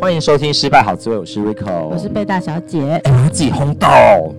欢迎收听《失败好滋味》，我是 Rico，我是贝大小姐。哎，我要自己烘豆，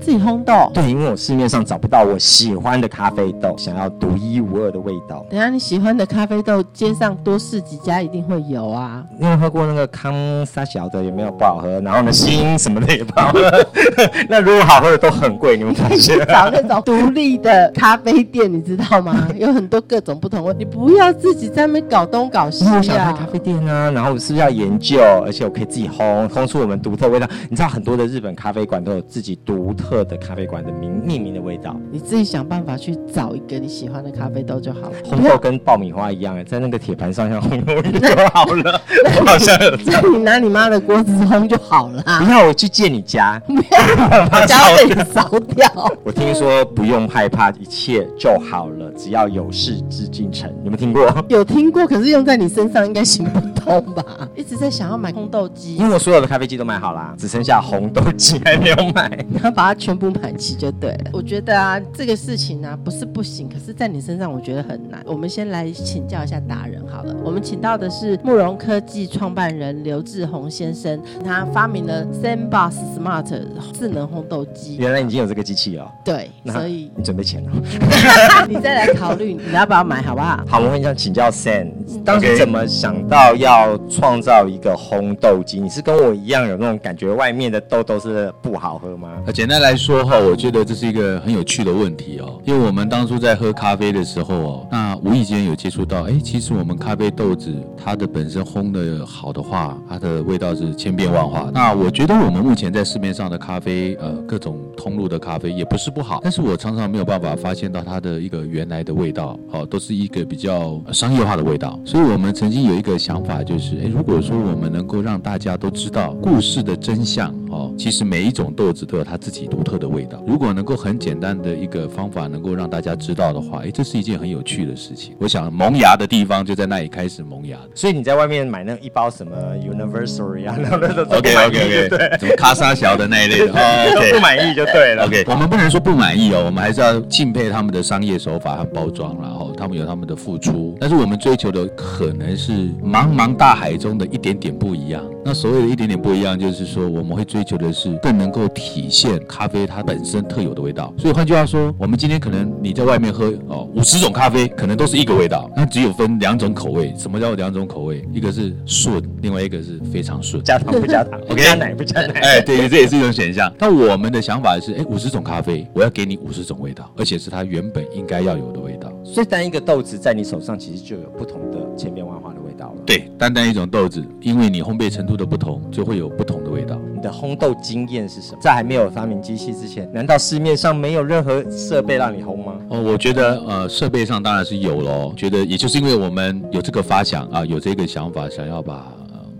自己烘豆。对，因为我市面上找不到我喜欢的咖啡豆，想要独一无二的味道。等下你喜欢的咖啡豆，街上多试几家一定会有啊。你有喝过那个康沙小的，有没有不好喝？然后呢，新什么的也不好喝。那如果好喝的都很贵，你们发现？找 那种独立的咖啡店，你知道吗？有很多各种不同味，你不要自己在那边搞东搞西啊。我想开咖啡店啊，然后我是不是要研究，而且。可以自己烘，烘出我们独特味道。你知道很多的日本咖啡馆都有自己独特的咖啡馆的名命名的味道。你自己想办法去找一个你喜欢的咖啡豆就好了。烘豆跟爆米花一样，在那个铁盘上像烘豆就好了。我好像有在你拿你妈的锅子烘就好了。不要我去借你家，把家被烧掉。我听说不用害怕，一切就好了，只要有事之进城。有没有听过？有听过，可是用在你身上应该行不通吧？一直在想要买烘豆机，因为我所有的咖啡机都买好了，只剩下红豆机 还没有买。你要把它全部买齐就对了。我觉得啊，这个事情呢、啊、不是不行，可是在你身上我觉得很难。我们先来请教一下达人好了。我们请到的是慕容科技创办人刘志宏先生，他发明了 Sandbox Smart 智能烘豆机。原来已经有这个机器哦。对，所以你准备钱了？你再来考虑你要不要买，好不好？好，我们想请教 San，当时怎么想到要创造一个烘豆机？你是跟我一样有那种感觉，外面的豆豆是不好喝吗？简单来说哈，我觉得这是一个很有趣的问题哦。因为我们当初在喝咖啡的时候哦，那无意间有接触到，哎，其实我们咖啡豆子它的本身烘的好的话，它的味道是千变万化。那我觉得我们目前在市面上的咖啡，呃，各种通路的咖啡也不是不好，但是我常常没有办法发现到它的一个原来的味道，哦，都是一个比较商业化的味道。所以我们曾经有一个想法，就是，哎，如果说我们能够让大家都知道故事的真相。哦，其实每一种豆子都有它自己独特的味道。如果能够很简单的一个方法，能够让大家知道的话，哎，这是一件很有趣的事情。我想萌芽的地方就在那里开始萌芽。所以你在外面买那一包什么 Universal 啊，那那 OK OK OK，对，什么卡莎小的那一类的，哦，不满意就对了。OK，我们不能说不满意哦，我们还是要敬佩他们的商业手法和包装，然后他们有他们的付出。但是我们追求的可能是茫茫大海中的一点点不一样。那所谓的一点点不一样，就是说我们会追求的是更能够体现咖啡它本身特有的味道。所以换句话说，我们今天可能你在外面喝哦五十种咖啡，可能都是一个味道，那只有分两种口味。什么叫两种口味？一个是顺，另外一个是非常顺，加糖不加糖，OK，加奶不加奶。哎，对，这也是一种选项。那我们的想法是，哎，五十种咖啡，我要给你五十种味道，而且是它原本应该要有的味道。所以单一个豆子在你手上，其实就有不同的千变万化的味道了。对，单单一种豆子，因为你烘焙程度的不同，就会有不同的味道。你的烘豆经验是什么？在还没有发明机器之前，难道市面上没有任何设备让你烘吗？哦，我觉得呃，设备上当然是有喽。觉得也就是因为我们有这个发想啊，有这个想法，想要把。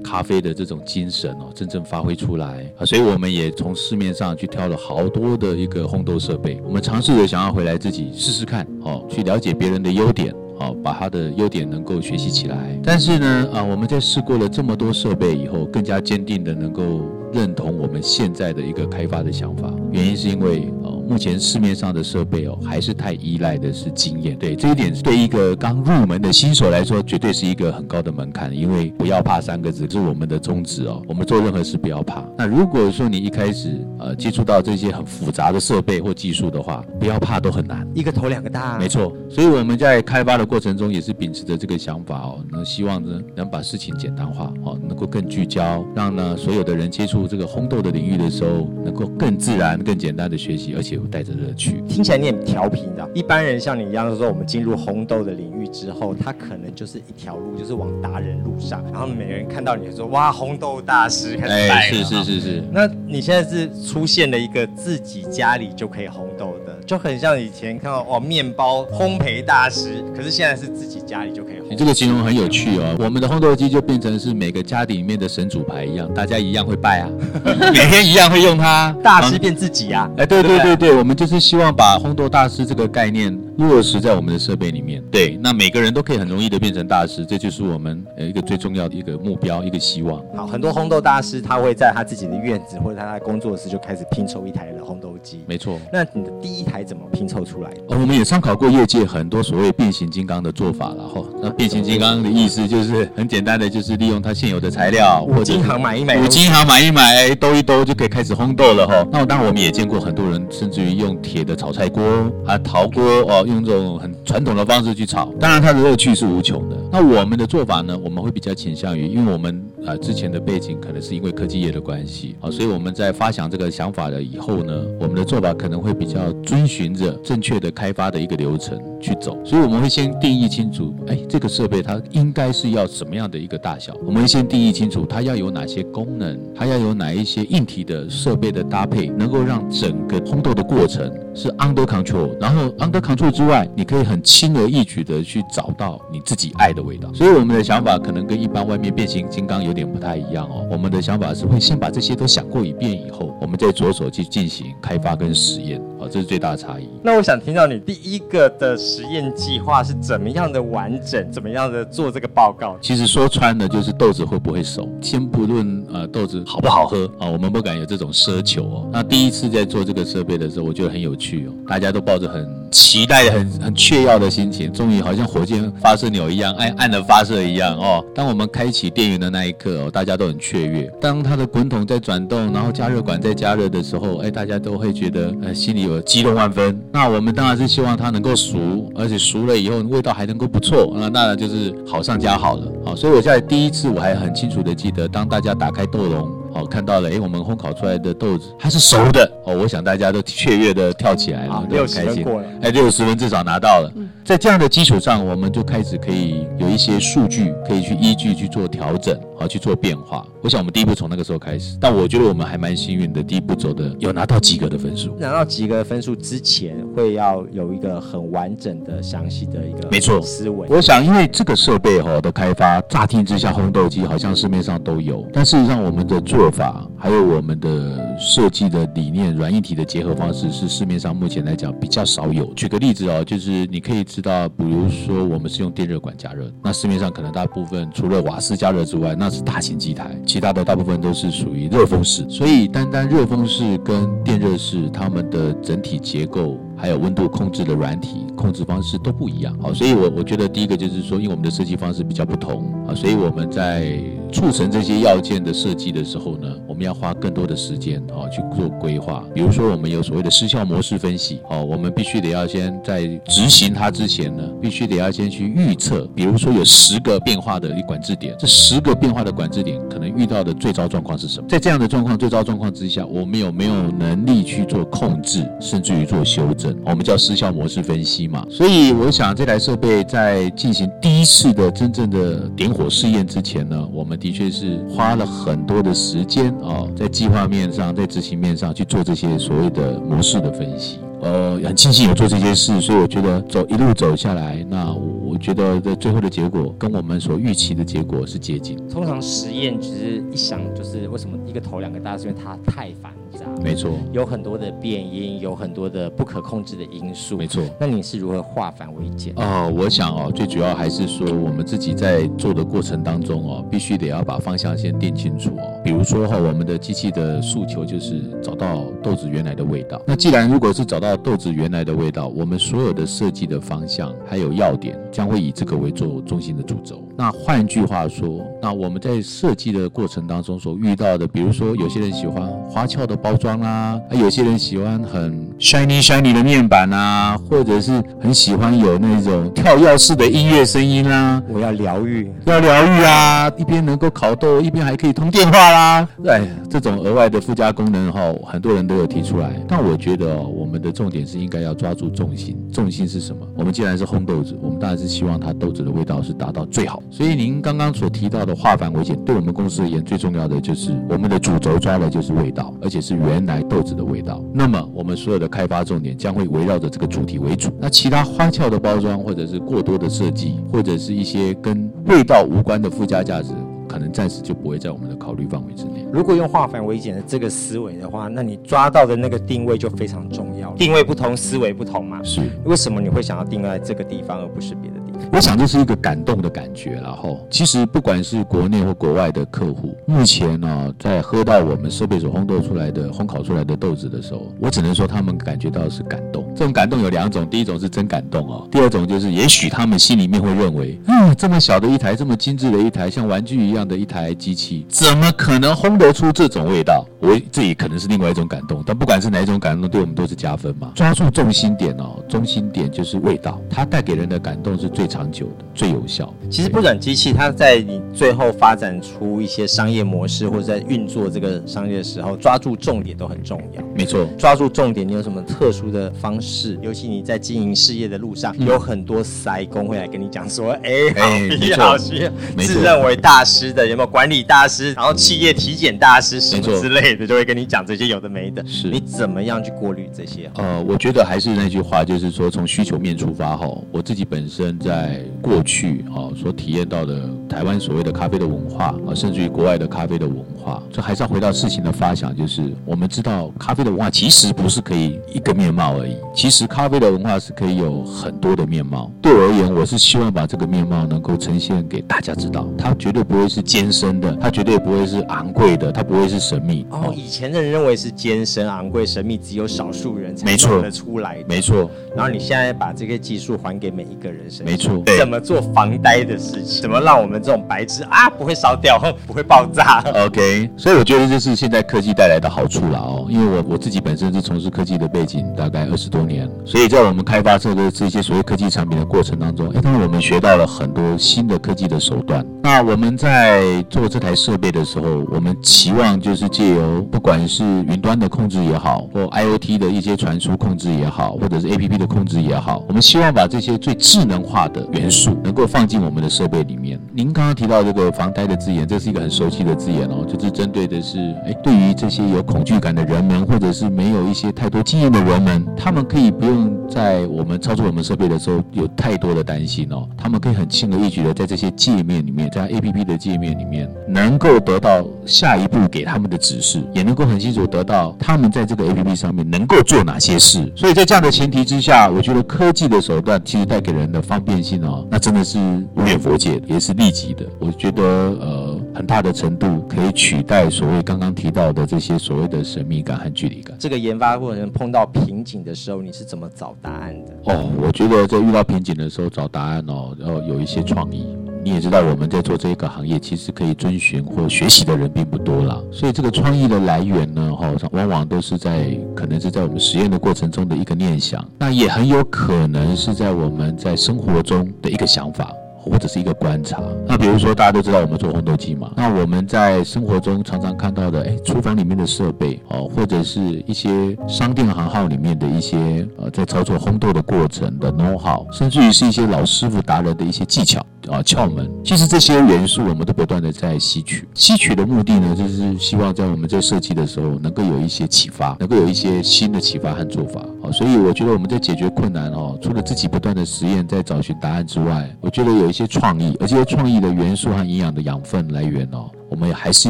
咖啡的这种精神哦，真正发挥出来啊，所以我们也从市面上去挑了好多的一个烘豆设备，我们尝试着想要回来自己试试看哦，去了解别人的优点哦，把他的优点能够学习起来。但是呢，啊，我们在试过了这么多设备以后，更加坚定的能够认同我们现在的一个开发的想法。原因是因为。目前市面上的设备哦，还是太依赖的是经验。对，这一点，对一个刚入门的新手来说，绝对是一个很高的门槛。因为不要怕三个字是我们的宗旨哦。我们做任何事不要怕。那如果说你一开始呃接触到这些很复杂的设备或技术的话，不要怕，都很难。一个头两个大。没错。所以我们在开发的过程中也是秉持着这个想法哦，那希望呢能把事情简单化哦，能够更聚焦，让呢所有的人接触这个烘豆的领域的时候，能够更自然、更简单的学习，而且。有带着乐趣，听起来你很调皮的。一般人像你一样说，我们进入红豆的领域之后，他可能就是一条路，就是往达人路上。然后每个人看到你说，哇，红豆大师开始带了。是是是是。那你现在是出现了一个自己家里就可以红豆的就很像以前看到哦，面包烘焙大师，可是现在是自己家里就可以烘。你这个形容很有趣哦，我们的烘豆机就变成是每个家庭里面的神主牌一样，大家一样会拜啊，每天一样会用它，大师变自己啊。哎，对对对对，我们就是希望把烘豆大师这个概念落实在我们的设备里面。对，那每个人都可以很容易的变成大师，这就是我们呃一个最重要的一个目标，一个希望。好，很多烘豆大师他会在他自己的院子或者他的工作室就开始拼凑一台的烘豆机。没错。那你的第一台怎么拼凑出来的？哦，我们也参考过业界很多所谓变形金刚的做法了哈。那变形金刚的意思就是很简单的，就是利用它现有的材料，五金行买一买，五金行买一买，兜一兜就可以开始烘豆了哈。那当然我们也见过很多人，甚至于用铁的炒菜锅啊、陶锅哦，用这种很传统的方式去炒，当然它的乐趣是无穷的。那我们的做法呢，我们会比较倾向于，因为我们啊之前的背景可能是因为科技业的关系啊，所以我们在发想这个想法了以后呢，我们的做法可能会比较遵循着正确的开发的一个流程去走，所以我们会先定义清楚，哎，这个设备它应该是要什么样的一个大小，我们会先定义清楚它要有哪些功能，它要有哪一些硬体的设备的搭配，能够让整个烘豆的过程是 under control，然后 under control 之外，你可以很轻而易举的去找到你自己爱的味道。所以我们的想法可能跟一般外面变形金刚有有点不太一样哦。我们的想法是会先把这些都想过一遍以后，我们再着手去进行开发跟实验。好，这是最大的差异。那我想听到你第一个的实验计划是怎么样的完整，怎么样的做这个报告？其实说穿了就是豆子会不会熟。先不论呃豆子好不好喝啊，我们不敢有这种奢求哦。那第一次在做这个设备的时候，我觉得很有趣哦，大家都抱着很期待、很很雀跃的心情，终于好像火箭发射钮一样，按按了发射一样哦。当我们开启电源的那一刻哦，大家都很雀跃。当它的滚筒在转动，然后加热管在加热的时候，哎，大家都会觉得呃心里有激动万分。那我们当然是希望它能够熟，而且熟了以后味道还能够不错，那当然就是好上加好了。好，所以我在第一次我还很清楚的记得，当大家打开豆笼。好，看到了，哎，我们烘烤出来的豆子 它是熟的哦，我想大家都雀跃的跳起来了，都很开心。哎，六十分至少拿到了。在这样的基础上，我们就开始可以有一些数据可以去依据去做调整，好去做变化。我想我们第一步从那个时候开始，但我觉得我们还蛮幸运的，第一步走的有拿到及格的分数。拿到及格的分数之前，会要有一个很完整的、详细的一个没错思维。我想，因为这个设备哈的开发，乍听之下烘豆机好像市面上都有，但事实上我们的做法还有我们的设计的理念、软硬体的结合方式，是市面上目前来讲比较少有。举个例子哦，就是你可以知道，比如说我们是用电热管加热，那市面上可能大部分除了瓦斯加热之外，那是大型机台，其他的大部分都是属于热风式。所以单单热风式跟电热式，它们的整体结构还有温度控制的软体控制方式都不一样。好，所以我我觉得第一个就是说，因为我们的设计方式比较不同啊，所以我们在促成这些要件的设计的时候呢，我们要花更多的时间啊去做规划。比如说，我们有所谓的失效模式分析，哦，我们必须得要先在执行它之前呢，必须得要先去预测。比如说，有十个变化的一管制点，这十个变化的管制点可能遇到的最糟状况是什么？在这样的状况最糟状况之下，我们有没有能力去做控制，甚至于做修正？我们叫失效模式分析嘛。所以，我想这台设备在进行第一次的真正的点火试验之前呢，我们的确是花了很多的时间啊，在计划面上，在执行面上去做这些所谓的模式的分析。呃，很庆幸有做这些事，所以我觉得走一路走下来，那我觉得的最后的结果跟我们所预期的结果是接近。通常实验只是一想就是为什么一个头两个大，是因为它太繁杂，没错，有很多的变因，有很多的不可控制的因素，没错。那你是如何化繁为简？哦，我想哦，最主要还是说我们自己在做的过程当中哦，必须得要把方向先定清楚哦。比如说哈，我们的机器的诉求就是找到豆子原来的味道。那既然如果是找到豆子原来的味道，我们所有的设计的方向还有要点，将会以这个为做中心的主轴。那换句话说，那我们在设计的过程当中所遇到的，比如说有些人喜欢花俏的包装啦，有些人喜欢很 shiny shiny 的面板啊，或者是很喜欢有那种跳跃式的音乐声音啦。我要疗愈，要疗愈啊！一边能够烤豆，一边还可以通电话啦。哎，这种额外的附加功能哈，很多人都有提出来。但我觉得哦，我们的重点是应该要抓住重心。重心是什么？我们既然是烘豆子，我们当然是希望它豆子的味道是达到最好。所以您刚刚所提到的化繁为简，对我们公司而言最重要的就是我们的主轴抓的就是味道，而且是原来豆子的味道。那么我们所有的开发重点将会围绕着这个主题为主。那其他花俏的包装，或者是过多的设计，或者是一些跟味道无关的附加价值。可能暂时就不会在我们的考虑范围之内。如果用化繁为简的这个思维的话，那你抓到的那个定位就非常重要。定位不同，思维不同嘛。是。为什么你会想要定位在这个地方，而不是别的？我想这是一个感动的感觉，然后其实不管是国内或国外的客户，目前呢，在喝到我们设备所烘豆出来的、烘烤出来的豆子的时候，我只能说他们感觉到是感动。这种感动有两种，第一种是真感动哦，第二种就是也许他们心里面会认为，嗯，这么小的一台，这么精致的一台，像玩具一样的一台机器，怎么可能烘得出这种味道？我这也可能是另外一种感动。但不管是哪一种感动，对我们都是加分嘛。抓住重心点哦，中心点就是味道，它带给人的感动是最长久的、最有效。其实不转机器，它在你最后发展出一些商业模式，或者在运作这个商业的时候，抓住重点都很重要。没错，抓住重点，你有什么特殊的方式？尤其你在经营事业的路上，有很多塞工会来跟你讲说：“哎、嗯，好，你、欸、好，需要自认为大师的，有没有管理大师？然后企业体检大师什么之类的，就会跟你讲这些有的没的。是你怎么样去过滤这些？呃，我觉得还是那句话，就是说从需求面出发哈，我自己本身在。过去啊，所体验到的台湾所谓的咖啡的文化啊，甚至于国外的咖啡的文化，这还是要回到事情的发想，就是我们知道咖啡的文化其实不是可以一个面貌而已，其实咖啡的文化是可以有很多的面貌。对我而言，我是希望把这个面貌能够呈现给大家知道，它绝对不会是艰深的，它绝对不会是昂贵的，它不会是神秘。哦，以前的人认为是艰深、昂贵、神秘，只有少数人才做得出来的。没错。然后你现在把这个技术还给每一个人身上，没错。怎么做防呆的事情？怎么让我们这种白痴啊不会烧掉，不会爆炸？OK。所以我觉得这是现在科技带来的好处了哦。因为我我自己本身是从事科技的背景，大概二十多年，所以在我们开发这个这些所谓科技产品的过程当中，哎，当然我们学到了很多新的科技的手段。那我们在做这台设备的时候，我们期望就是借由不管是云端的控制也好，或 IoT 的一些传输控制也好，或者是 APP 的控制也好，我们希望把这些最智能化的元素能够放进我们的设备里面。您刚刚提到这个防呆的字眼，这是一个很熟悉的字眼哦，就是针对的是，哎，对于这些有恐惧感的人们，或者是没有一些太多经验的人们，他们可以不用在我们操作我们设备的时候有太多的担心哦，他们可以很轻而易举的在这些界面里面，在 APP 的界面里面，能够得到下一步给他们的指示，也能够很清楚得到他们在这个 APP 上面能够做哪些事。所以在这样的前提之下，我觉得科技的手段其实带给人的方便性哦，那真的是无远弗届，也是利己的。我觉得呃，很大的程度可以取代所谓刚刚提到的这些所谓的神秘感和距离感。这个研发过程碰到瓶颈的时候，你是怎么找答案的？哦，我觉得在遇到瓶颈的时候找答案哦，要有一些创意。你也知道我们在做这一个行业，其实可以遵循或学习的人并不多啦。所以这个创意的来源呢，哈，往往都是在可能是在我们实验的过程中的一个念想，那也很有可能是在我们在生活中的一个想法。或者是一个观察，那比如说大家都知道我们做烘豆机嘛，那我们在生活中常常看到的，哎，厨房里面的设备哦，或者是一些商店行号里面的一些呃，在操作烘豆的过程的 know how，甚至于是一些老师傅达人的一些技巧啊窍门，其实这些元素我们都不断的在吸取，吸取的目的呢，就是希望在我们在设计的时候能够有一些启发，能够有一些新的启发和做法啊，所以我觉得我们在解决困难哦，除了自己不断的实验在找寻答案之外，我觉得有。一些创意，而这些创意的元素和营养的养分来源哦，我们还是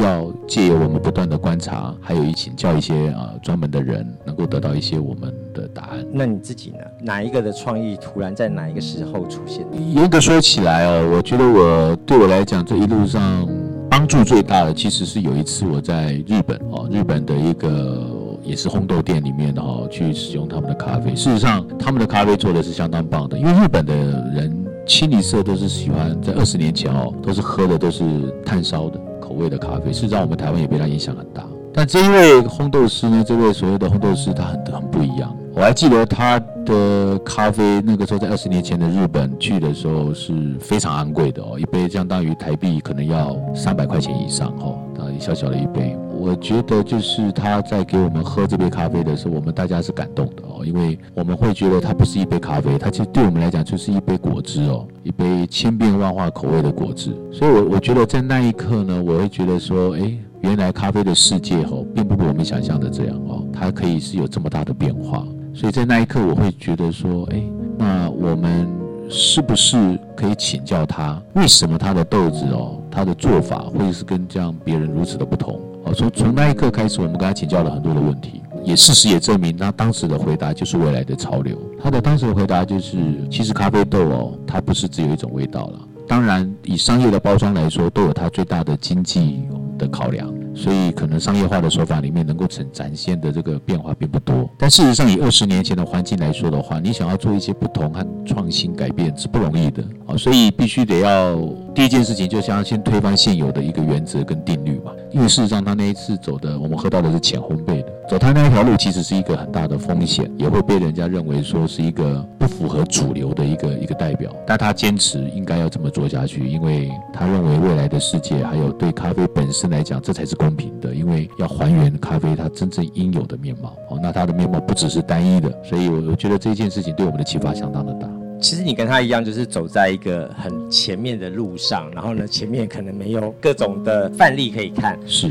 要借由我们不断的观察，还有一请教一些啊专门的人，能够得到一些我们的答案。那你自己呢？哪一个的创意突然在哪一个时候出现？严格说起来哦，我觉得我对我来讲这一路上帮助最大的，其实是有一次我在日本哦，日本的一个也是烘豆店里面哦，去使用他们的咖啡。事实上，他们的咖啡做的是相当棒的，因为日本的人。清一色都是喜欢在二十年前哦，都是喝的都是炭烧的口味的咖啡。事实上，我们台湾也被它影响很大。但这一位烘豆师呢，这位所谓的烘豆师，他很很不一样。我还记得他的咖啡，那个时候在二十年前的日本去的时候是非常昂贵的哦，一杯相当于台币可能要三百块钱以上哦，啊，小小的一杯。我觉得就是他在给我们喝这杯咖啡的时候，我们大家是感动的哦，因为我们会觉得它不是一杯咖啡，它其实对我们来讲就是一杯果汁哦，一杯千变万化口味的果汁。所以我，我觉得在那一刻呢，我会觉得说，诶，原来咖啡的世界哦，并不比我们想象的这样哦，它可以是有这么大的变化。所以在那一刻，我会觉得说，诶，那我们是不是可以请教他，为什么他的豆子哦，他的做法会是跟这样别人如此的不同？哦，从从那一刻开始，我们跟他请教了很多的问题，也事实也证明，他当时的回答就是未来的潮流。他的当时的回答就是，其实咖啡豆哦，它不是只有一种味道了。当然，以商业的包装来说，都有它最大的经济的考量。所以，可能商业化的手法里面能够呈展现的这个变化并不多。但事实上，以二十年前的环境来说的话，你想要做一些不同和创新改变是不容易的啊。所以，必须得要第一件事情，就想要先推翻现有的一个原则跟定律嘛。因为事实上，他那一次走的，我们喝到的是浅烘焙的，走他那一条路其实是一个很大的风险，也会被人家认为说是一个不符合主流的一个一个代表。但他坚持应该要这么做下去，因为他认为未来的世界还有对咖啡本身来讲，这才是。公平的，因为要还原咖啡它真正应有的面貌哦，那它的面貌不只是单一的，所以我我觉得这件事情对我们的启发相当的大。其实你跟他一样，就是走在一个很前面的路上，然后呢，前面可能没有各种的范例可以看。是，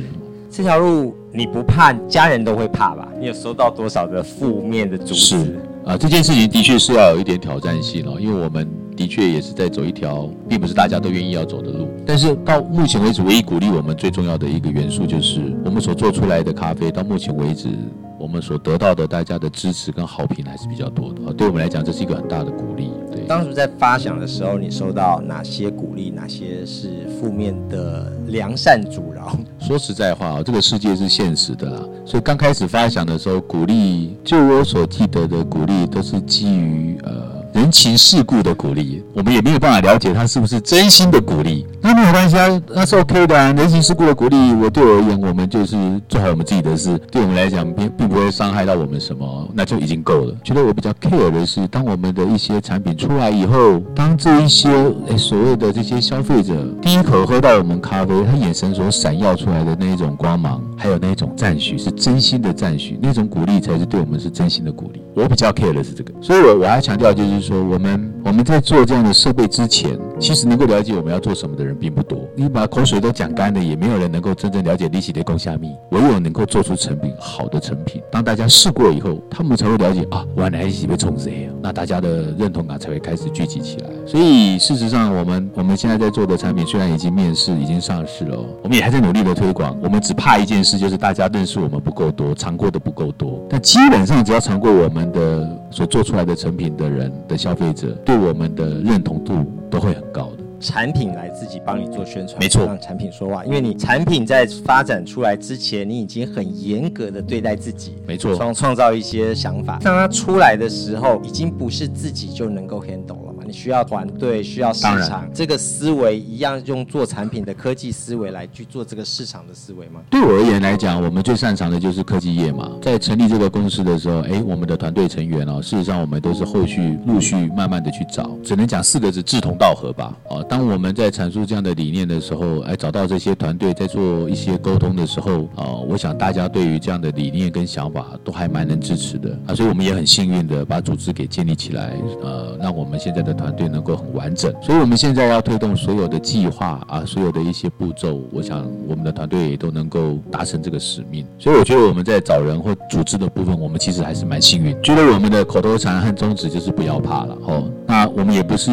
这条路你不怕，家人都会怕吧？你有收到多少的负面的阻止？是啊，这件事情的确是要有一点挑战性哦，因为我们。的确也是在走一条并不是大家都愿意要走的路，但是到目前为止，唯一鼓励我们最重要的一个元素就是我们所做出来的咖啡，到目前为止，我们所得到的大家的支持跟好评还是比较多的。对我们来讲，这是一个很大的鼓励。对，当时在发想的时候，你收到哪些鼓励，哪些是负面的良善阻挠？说实在话啊，这个世界是现实的啦，所以刚开始发想的时候，鼓励，就我所记得的鼓励，都是基于呃。人情世故的鼓励，我们也没有办法了解他是不是真心的鼓励。那没有关系啊，那是 OK 的啊。人情世故的鼓励，我对我而言，我们就是做好我们自己的事，对我们来讲并并不会伤害到我们什么，那就已经够了。觉得我比较 care 的是，当我们的一些产品出来以后，当这一些诶所谓的这些消费者第一口喝到我们咖啡，他眼神所闪耀出来的那一种光芒，还有那一种赞许，是真心的赞许，那种鼓励才是对我们是真心的鼓励。我比较 care 的是这个，所以我我要强调就是。说我们我们在做这样的设备之前，其实能够了解我们要做什么的人并不多。你把口水都讲干了，也没有人能够真正了解利息的功下密。唯有能够做出成品好的成品，当大家试过以后，他们才会了解啊，原来利息被冲谁啊？那大家的认同感才会开始聚集起来。所以事实上，我们我们现在在做的产品虽然已经面世，已经上市了，我们也还在努力的推广。我们只怕一件事，就是大家认识我们不够多，尝过的不够多。但基本上，只要尝过我们的所做出来的成品的人的消费者，对我们的认同度都会很高的。产品来自己帮你做宣传，没错，让产品说话。因为你产品在发展出来之前，你已经很严格的对待自己，没错，创创造一些想法。当它出来的时候，已经不是自己就能够 handle 需要团队，需要市场，这个思维一样用做产品的科技思维来去做这个市场的思维吗？对我而言来讲，我们最擅长的就是科技业嘛。在成立这个公司的时候，哎，我们的团队成员哦，事实上我们都是后续陆续慢慢的去找，只能讲四个字：志同道合吧。哦，当我们在阐述这样的理念的时候，哎，找到这些团队在做一些沟通的时候，哦，我想大家对于这样的理念跟想法都还蛮能支持的啊，所以我们也很幸运的把组织给建立起来，呃，让我们现在的。团团队能够很完整，所以我们现在要推动所有的计划啊，所有的一些步骤，我想我们的团队也都能够达成这个使命。所以我觉得我们在找人或组织的部分，我们其实还是蛮幸运。觉得我们的口头禅和宗旨就是不要怕了哦。那我们也不是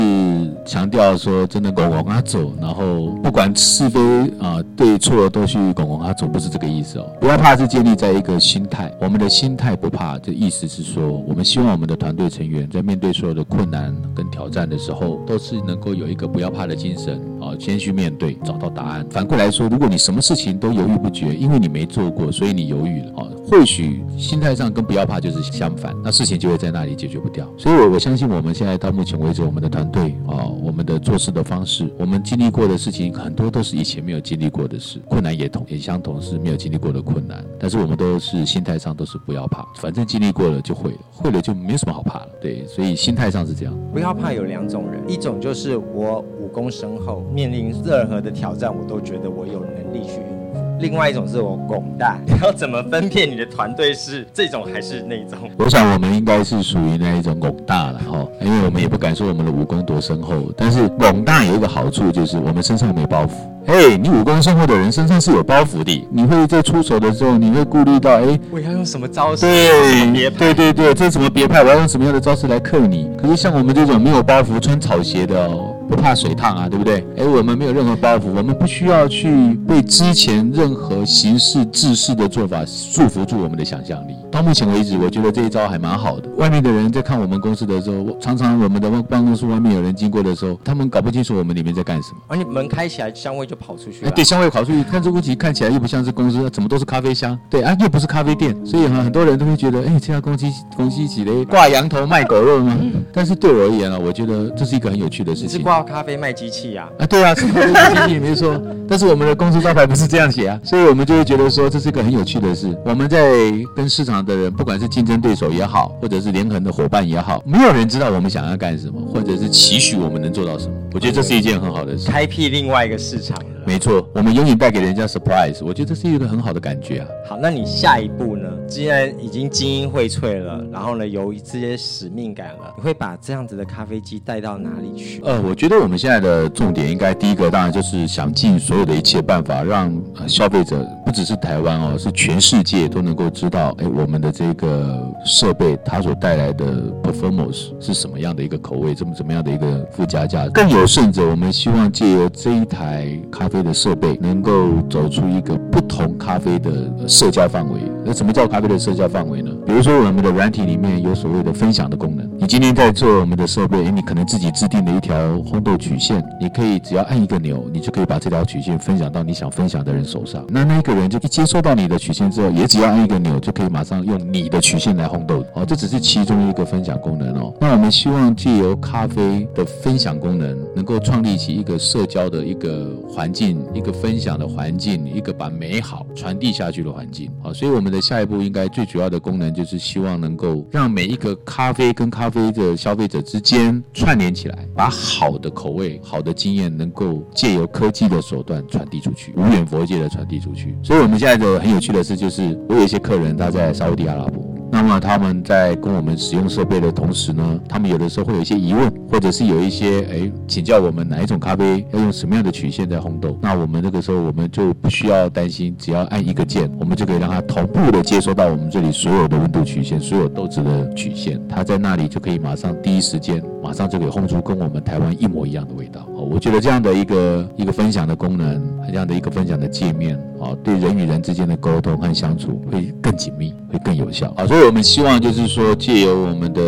强调说真的拱拱他走，然后不管是非啊对错都去拱拱他走，不是这个意思哦。不要怕是建立在一个心态，我们的心态不怕，这意思是说，我们希望我们的团队成员在面对所有的困难跟挑战的时候，都是能够有一个不要怕的精神啊，先去面对，找到答案。反过来说，如果你什么事情都犹豫不决，因为你没做过，所以你犹豫了啊，或许心态上跟不要怕就是相反，那事情就会在那里解决不掉。所以，我我相信我们现在到目前为止，我们的团队啊，我们的做事的方式，我们经历过的事情很多都是以前没有经历过的事，困难也同也相同是没有经历过的困难，但是我们都是心态上都是不要怕，反正经历过了就会了，会了就没什么好怕了。对，所以心态上是这样，不要怕有。两种人，一种就是我武功深厚，面临任何的挑战，我都觉得我有能力去。另外一种是我拱大，你要怎么分辨你的团队是这种还是那种？我想我们应该是属于那一种拱大了哈，因为我们也不敢说我们的武功多深厚，但是拱大有一个好处就是我们身上没包袱。哎，你武功深厚的人身上是有包袱的，你会在出手的时候，你会顾虑到，哎，我要用什么招式？对，对对对，这是什么别派？我要用什么样的招式来克你？可是像我们这种没有包袱、穿草鞋的哦。不怕水烫啊，对不对？哎，我们没有任何包袱，我们不需要去被之前任何形式、制式的做法束缚住我们的想象力。到目前为止，我觉得这一招还蛮好的。外面的人在看我们公司的时候，常常我们的办公室外面有人经过的时候，他们搞不清楚我们里面在干什么。而且门开起来，香味就跑出去了。对，香味跑出去，看这屋子看起来又不像是公司，怎么都是咖啡香？对啊，又不是咖啡店，所以哈，很多人都会觉得，哎，这家公司公司起来挂羊头卖狗肉吗？但是对我而言啊，我觉得这是一个很有趣的事情。是挂咖啡卖机器呀。啊，对啊，是咖啡机器没错，但是我们的公司招牌不是这样写啊，所以我们就会觉得说，这是一个很有趣的事。我们在跟市场的人，不管是竞争对手也好，或者是联合的伙伴也好，没有人知道我们想要干什么，或者是期许我们能做到什么。我觉得这是一件很好的事，开辟另外一个市场了。没错，我们永远带给人家 surprise，我觉得这是一个很好的感觉啊。好，那你下一步呢？既然已经精英荟萃了，然后呢，有这些使命感了，你会把这样子的咖啡机带到哪里去？呃，我觉得我们现在的重点应该第一个当然就是想尽所有的一切办法，让消费者不只是台湾哦，是全世界都能够知道，哎，我们的这个设备它所带来的 performance 是什么样的一个口味，怎么怎么样的一个附加价。更有甚者，我们希望借由这一台咖啡的设备，能够走出一个不同咖啡的社交范围。那什么叫咖啡的社交范围呢？比如说我们的软体里面有所谓的分享的功能。你今天在做我们的设备，哎，你可能自己制定了一条烘豆曲线。你可以只要按一个钮，你就可以把这条曲线分享到你想分享的人手上。那那个人就一接收到你的曲线之后，也只要按一个钮，就可以马上用你的曲线来烘豆。哦，这只是其中一个分享功能哦。那我们希望借由咖啡的分享功能，能够创立起一个社交的一个环境，一个分享的环境，一个把美好传递下去的环境。好，所以我们的下一步应该最主要的功能就是希望能够让每一个咖啡跟咖的消费者之间串联起来，把好的口味、好的经验能够借由科技的手段传递出去，无远弗届的传递出去。所以我们现在的很有趣的事就是，我有一些客人他在沙乌地阿拉伯。那么他们在跟我们使用设备的同时呢，他们有的时候会有一些疑问，或者是有一些哎请教我们哪一种咖啡要用什么样的曲线在烘豆。那我们那个时候我们就不需要担心，只要按一个键，我们就可以让它同步的接收到我们这里所有的温度曲线，所有豆子的曲线。它在那里就可以马上第一时间，马上就可以烘出跟我们台湾一模一样的味道。我觉得这样的一个一个分享的功能，这样的一个分享的界面，啊，对人与人之间的沟通和相处会更紧密，会更有效。啊，所以我们希望就是说，借由我们的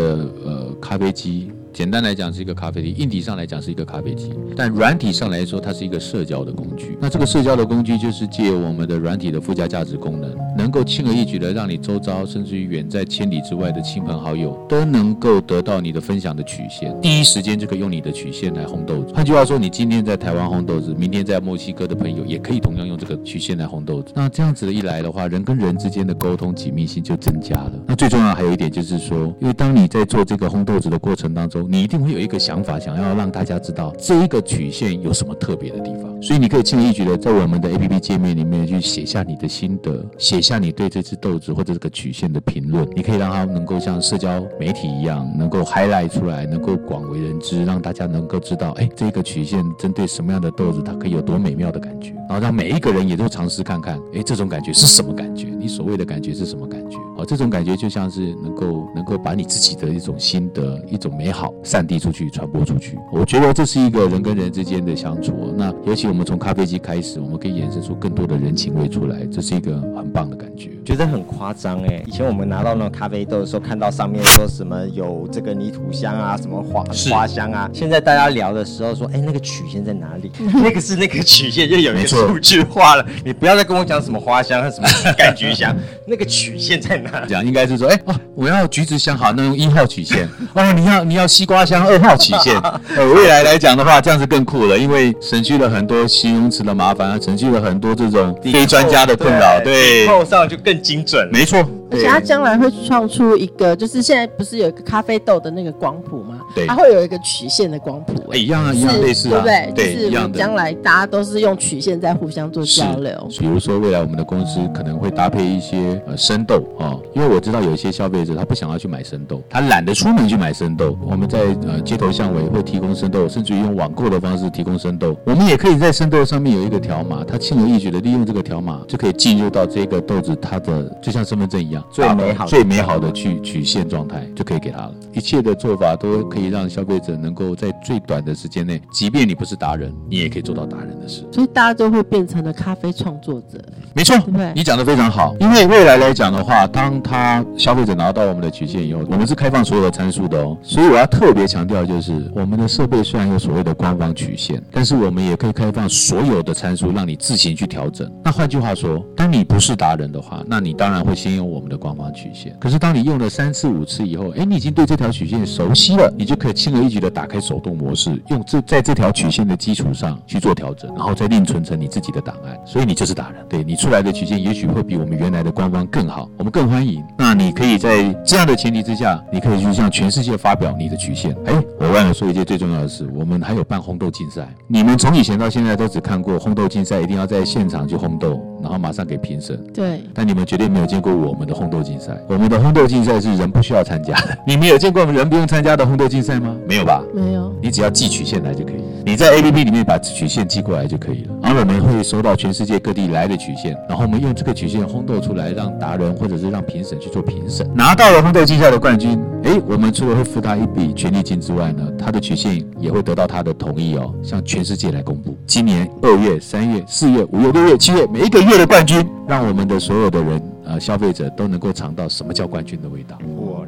呃咖啡机。简单来讲是一个咖啡机，硬体上来讲是一个咖啡机，但软体上来说它是一个社交的工具。那这个社交的工具就是借我们的软体的附加价值功能，能够轻而易举的让你周遭甚至于远在千里之外的亲朋好友都能够得到你的分享的曲线，第一时间就可以用你的曲线来烘豆子。换句话说，你今天在台湾烘豆子，明天在墨西哥的朋友也可以同样用这个曲线来烘豆子。那这样子的一来的话，人跟人之间的沟通紧密性就增加了。那最重要还有一点就是说，因为当你在做这个烘豆子的过程当中，你一定会有一个想法，想要让大家知道这一个曲线有什么特别的地方，所以你可以轻而易举的在我们的 APP 界面里面去写下你的心得，写下你对这支豆子或者这个曲线的评论。你可以让它能够像社交媒体一样，能够 highlight 出来，能够广为人知，让大家能够知道，哎，这个曲线针对什么样的豆子，它可以有多美妙的感觉，然后让每一个人也都尝试看看，哎，这种感觉是什么感觉？你所谓的感觉是什么感觉？哦，这种感觉就像是能够能够把你自己的一种心得、一种美好散递出去、传播出去。我觉得这是一个人跟人之间的相处。那尤其我们从咖啡机开始，我们可以衍生出更多的人情味出来，这是一个很棒的感觉。觉得很夸张哎！以前我们拿到那种咖啡豆的时候，看到上面说什么有这个泥土香啊，什么花花香啊。现在大家聊的时候说，哎，那个曲线在哪里？那个是那个曲线，就有一个数据化了。你不要再跟我讲什么花香和什么柑橘香，那个曲线在哪里？讲应该是说，哎哦，我要橘子香，好，那用一号曲线。哦，你要你要西瓜香，二号曲线。呃，未来来讲的话，这样子更酷了，因为省去了很多形容词的麻烦啊，省去了很多这种非专家的困扰。对，后上就更。更精准，没错。而且它将来会创出一个，就是现在不是有一个咖啡豆的那个光谱吗？对，它会有一个曲线的光谱，哎，一样啊，一样类似，啊对不对？对，就是一样的。将来大家都是用曲线在互相做交流。比如说，未来我们的公司可能会搭配一些呃生豆啊，因为我知道有一些消费者他不想要去买生豆，他懒得出门去买生豆。我们在呃街头巷尾会提供生豆，甚至于用网购的方式提供生豆。我们也可以在生豆上面有一个条码，他轻而易举的利用这个条码就可以进入到这个豆子它的就像身份证一样最美好最美好的去曲线状态就可以给他了。一切的做法都可以让消费者能够在最短的时间内，即便你不是达人，你也可以做到达人的事。所以大家都会变成了咖啡创作者。没错，你讲的非常好。因为未来来讲的话，当他消费者拿到我们的曲线以后，我们是开放所有的参数的哦。所以我要特别强调，就是我们的设备虽然有所谓的官方曲线，但是我们也可以开放所有的参数，让你自行去调整。那换句话说，当你不是达人的话，那你当然会先用我们的官方曲线。可是当你用了三次五次以后，哎，你已经对这条曲线熟悉了，你就可以轻而易举的打开手动模式，用这在这条曲线的基础上去做调整，然后再另存成你自己的档案。所以你就是达人，对你。出来的曲线也许会比我们原来的官方更好，我们更欢迎。那你可以在这样的前提之下，你可以去向全世界发表你的曲线。哎，我忘了说一件最重要的事，我们还有办烘豆竞赛。你们从以前到现在都只看过烘豆竞赛，一定要在现场去烘豆，然后马上给评审。对。但你们绝对没有见过我们的烘豆竞赛。我们的烘豆竞赛是人不需要参加的。你们有见过人不用参加的烘豆竞赛吗？没有吧？没有。你只要寄曲线来就可以。你在 APP 里面把曲线寄过来就可以了。然后我们会收到全世界各地来的曲线。然后我们用这个曲线烘豆出来，让达人或者是让评审去做评审，拿到了烘豆竞赛的冠军。诶，我们除了会付他一笔权利金之外呢，他的曲线也会得到他的同意哦，向全世界来公布。今年二月、三月、四月、五月、六月、七月每一个月的冠军，让我们的所有的人。呃，消费者都能够尝到什么叫冠军的味道。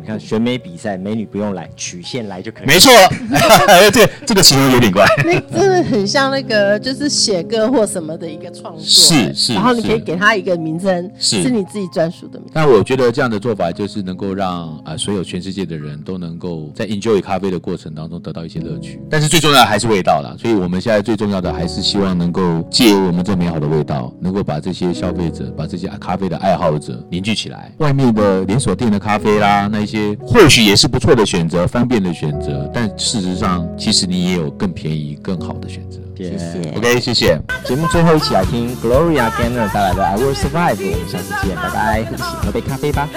哇，你看选美比赛，美女不用来，曲线来就可以。没错，对这个形容有点怪。那真的很像那个，就是写歌或什么的一个创作。是是。然后你可以给他一个名称，是是你自己专属的名字。但我觉得这样的做法就是能够让啊、呃、所有全世界的人都能够在 enjoy 咖啡的过程当中得到一些乐趣。但是最重要的还是味道啦，所以我们现在最重要的还是希望能够借由我们这美好的味道，能够把这些消费者，把这些咖啡的爱好者凝聚起来。外面的连锁店的咖啡啦，那一些或许也是不错的选择，方便的选择。但事实上，其实你也有更便宜、更好的选择。谢谢。OK，谢谢。节目最后一起来听 Gloria Gaynor 带来的《I Will Survive》。我们下次见，拜拜。一起喝杯咖啡吧。